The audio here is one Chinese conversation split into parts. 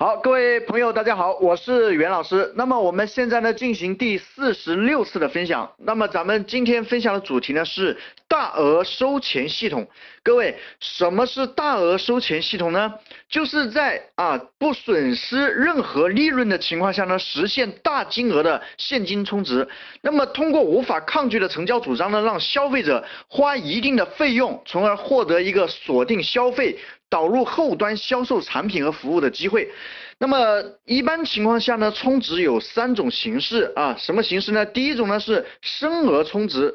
好，各位朋友，大家好，我是袁老师。那么我们现在呢进行第四十六次的分享。那么咱们今天分享的主题呢是大额收钱系统。各位，什么是大额收钱系统呢？就是在啊不损失任何利润的情况下呢，实现大金额的现金充值。那么通过无法抗拒的成交主张呢，让消费者花一定的费用，从而获得一个锁定消费。导入后端销售产品和服务的机会。那么一般情况下呢，充值有三种形式啊，什么形式呢？第一种呢是升额充值，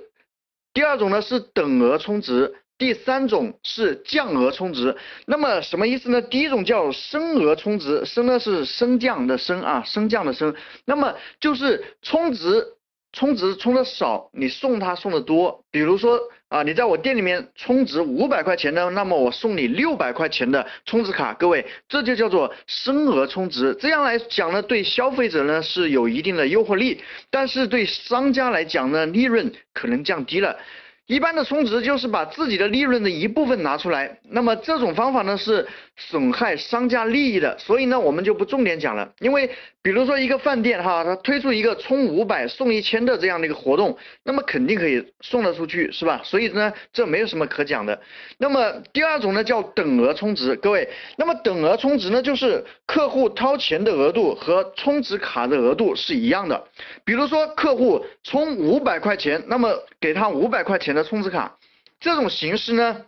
第二种呢是等额充值，第三种是降额充值。那么什么意思呢？第一种叫升额充值，升呢是升降的升啊，升降的升。那么就是充值。充值充的少，你送他送的多。比如说啊，你在我店里面充值五百块钱呢，那么我送你六百块钱的充值卡。各位，这就叫做升额充值。这样来讲呢，对消费者呢是有一定的诱惑力，但是对商家来讲呢，利润可能降低了。一般的充值就是把自己的利润的一部分拿出来，那么这种方法呢是损害商家利益的，所以呢我们就不重点讲了。因为比如说一个饭店哈，它推出一个充五百送一千的这样的一个活动，那么肯定可以送得出去，是吧？所以呢这没有什么可讲的。那么第二种呢叫等额充值，各位，那么等额充值呢就是客户掏钱的额度和充值卡的额度是一样的。比如说客户充五百块钱，那么给他五百块钱。的充值卡这种形式呢，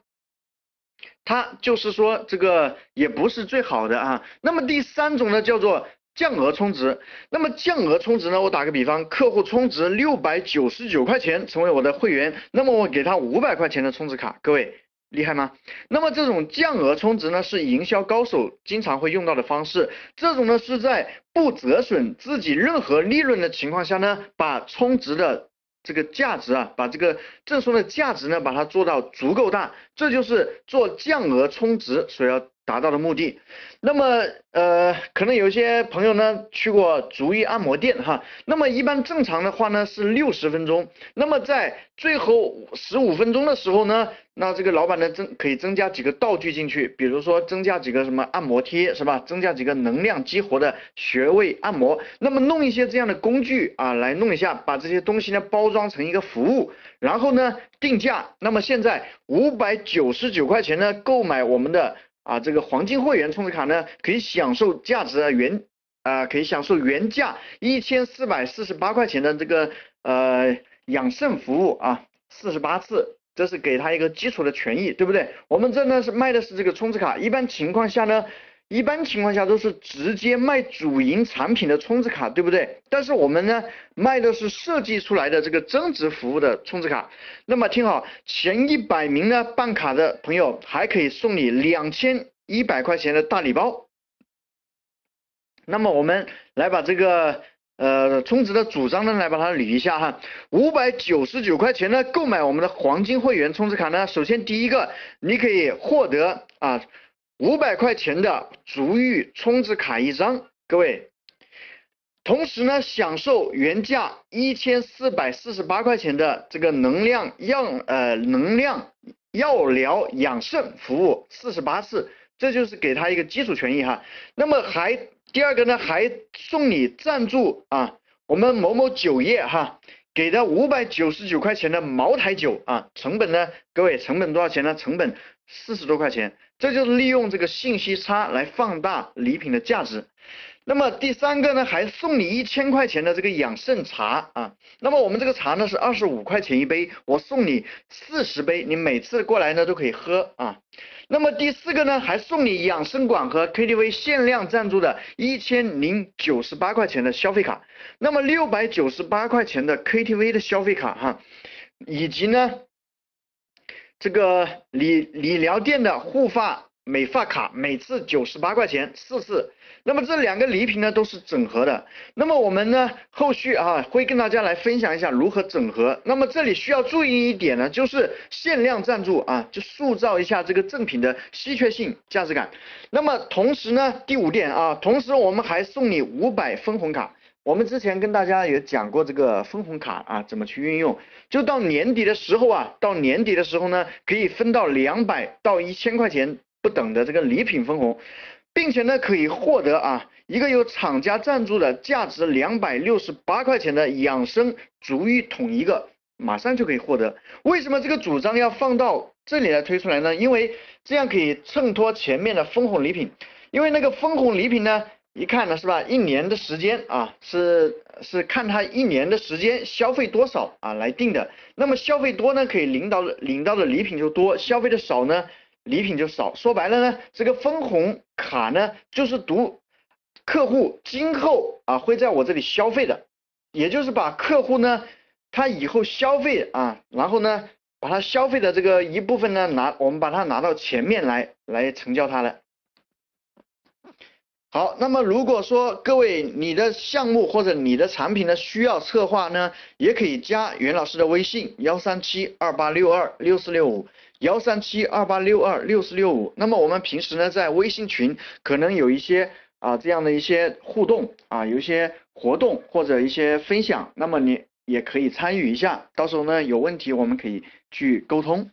它就是说这个也不是最好的啊。那么第三种呢叫做降额充值。那么降额充值呢，我打个比方，客户充值六百九十九块钱成为我的会员，那么我给他五百块钱的充值卡，各位厉害吗？那么这种降额充值呢，是营销高手经常会用到的方式。这种呢是在不折损自己任何利润的情况下呢，把充值的。这个价值啊，把这个赠送的价值呢，把它做到足够大，这就是做降额充值所要达到的目的。那么，呃，可能有些朋友呢去过足浴按摩店哈，那么一般正常的话呢是六十分钟，那么在最后十五分钟的时候呢。那这个老板呢增可以增加几个道具进去，比如说增加几个什么按摩贴是吧？增加几个能量激活的穴位按摩，那么弄一些这样的工具啊来弄一下，把这些东西呢包装成一个服务，然后呢定价，那么现在五百九十九块钱呢购买我们的啊这个黄金会员充值卡呢，可以享受价值原啊可以享受原价一千四百四十八块钱的这个呃养肾服务啊四十八次。这是给他一个基础的权益，对不对？我们这呢是卖的是这个充值卡，一般情况下呢，一般情况下都是直接卖主营产品的充值卡，对不对？但是我们呢卖的是设计出来的这个增值服务的充值卡。那么听好，前一百名呢办卡的朋友还可以送你两千一百块钱的大礼包。那么我们来把这个。呃，充值的主张呢，来把它捋一下哈。五百九十九块钱呢，购买我们的黄金会员充值卡呢，首先第一个，你可以获得啊五百块钱的足浴充值卡一张，各位。同时呢，享受原价一千四百四十八块钱的这个能量药呃能量药疗养肾服务四十八次，这就是给他一个基础权益哈。那么还。第二个呢，还送你赞助啊，我们某某酒业哈，给的五百九十九块钱的茅台酒啊，成本呢，各位成本多少钱呢？成本四十多块钱，这就是利用这个信息差来放大礼品的价值。那么第三个呢，还送你一千块钱的这个养肾茶啊，那么我们这个茶呢是二十五块钱一杯，我送你四十杯，你每次过来呢都可以喝啊。那么第四个呢，还送你养生馆和 KTV 限量赞助的一千零九十八块钱的消费卡，那么六百九十八块钱的 KTV 的消费卡哈，以及呢，这个理理疗店的护发美发卡，每次九十八块钱四次。那么这两个礼品呢都是整合的，那么我们呢后续啊会跟大家来分享一下如何整合。那么这里需要注意一点呢，就是限量赞助啊，就塑造一下这个赠品的稀缺性、价值感。那么同时呢，第五点啊，同时我们还送你五百分红卡。我们之前跟大家也讲过这个分红卡啊怎么去运用，就到年底的时候啊，到年底的时候呢，可以分到两百到一千块钱不等的这个礼品分红。并且呢可以获得啊一个由厂家赞助的价值两百六十八块钱的养生足浴桶一个，马上就可以获得。为什么这个主张要放到这里来推出来呢？因为这样可以衬托前面的分红礼品，因为那个分红礼品呢。一看呢是吧？一年的时间啊，是是看他一年的时间消费多少啊来定的。那么消费多呢，可以领到领到的礼品就多；消费的少呢，礼品就少。说白了呢，这个分红卡呢，就是读客户今后啊会在我这里消费的，也就是把客户呢他以后消费啊，然后呢把他消费的这个一部分呢拿我们把它拿到前面来来成交他了。好，那么如果说各位你的项目或者你的产品呢需要策划呢，也可以加袁老师的微信幺三七二八六二六四六五幺三七二八六二六四六五。那么我们平时呢在微信群可能有一些啊这样的一些互动啊，有一些活动或者一些分享，那么你也可以参与一下，到时候呢有问题我们可以去沟通。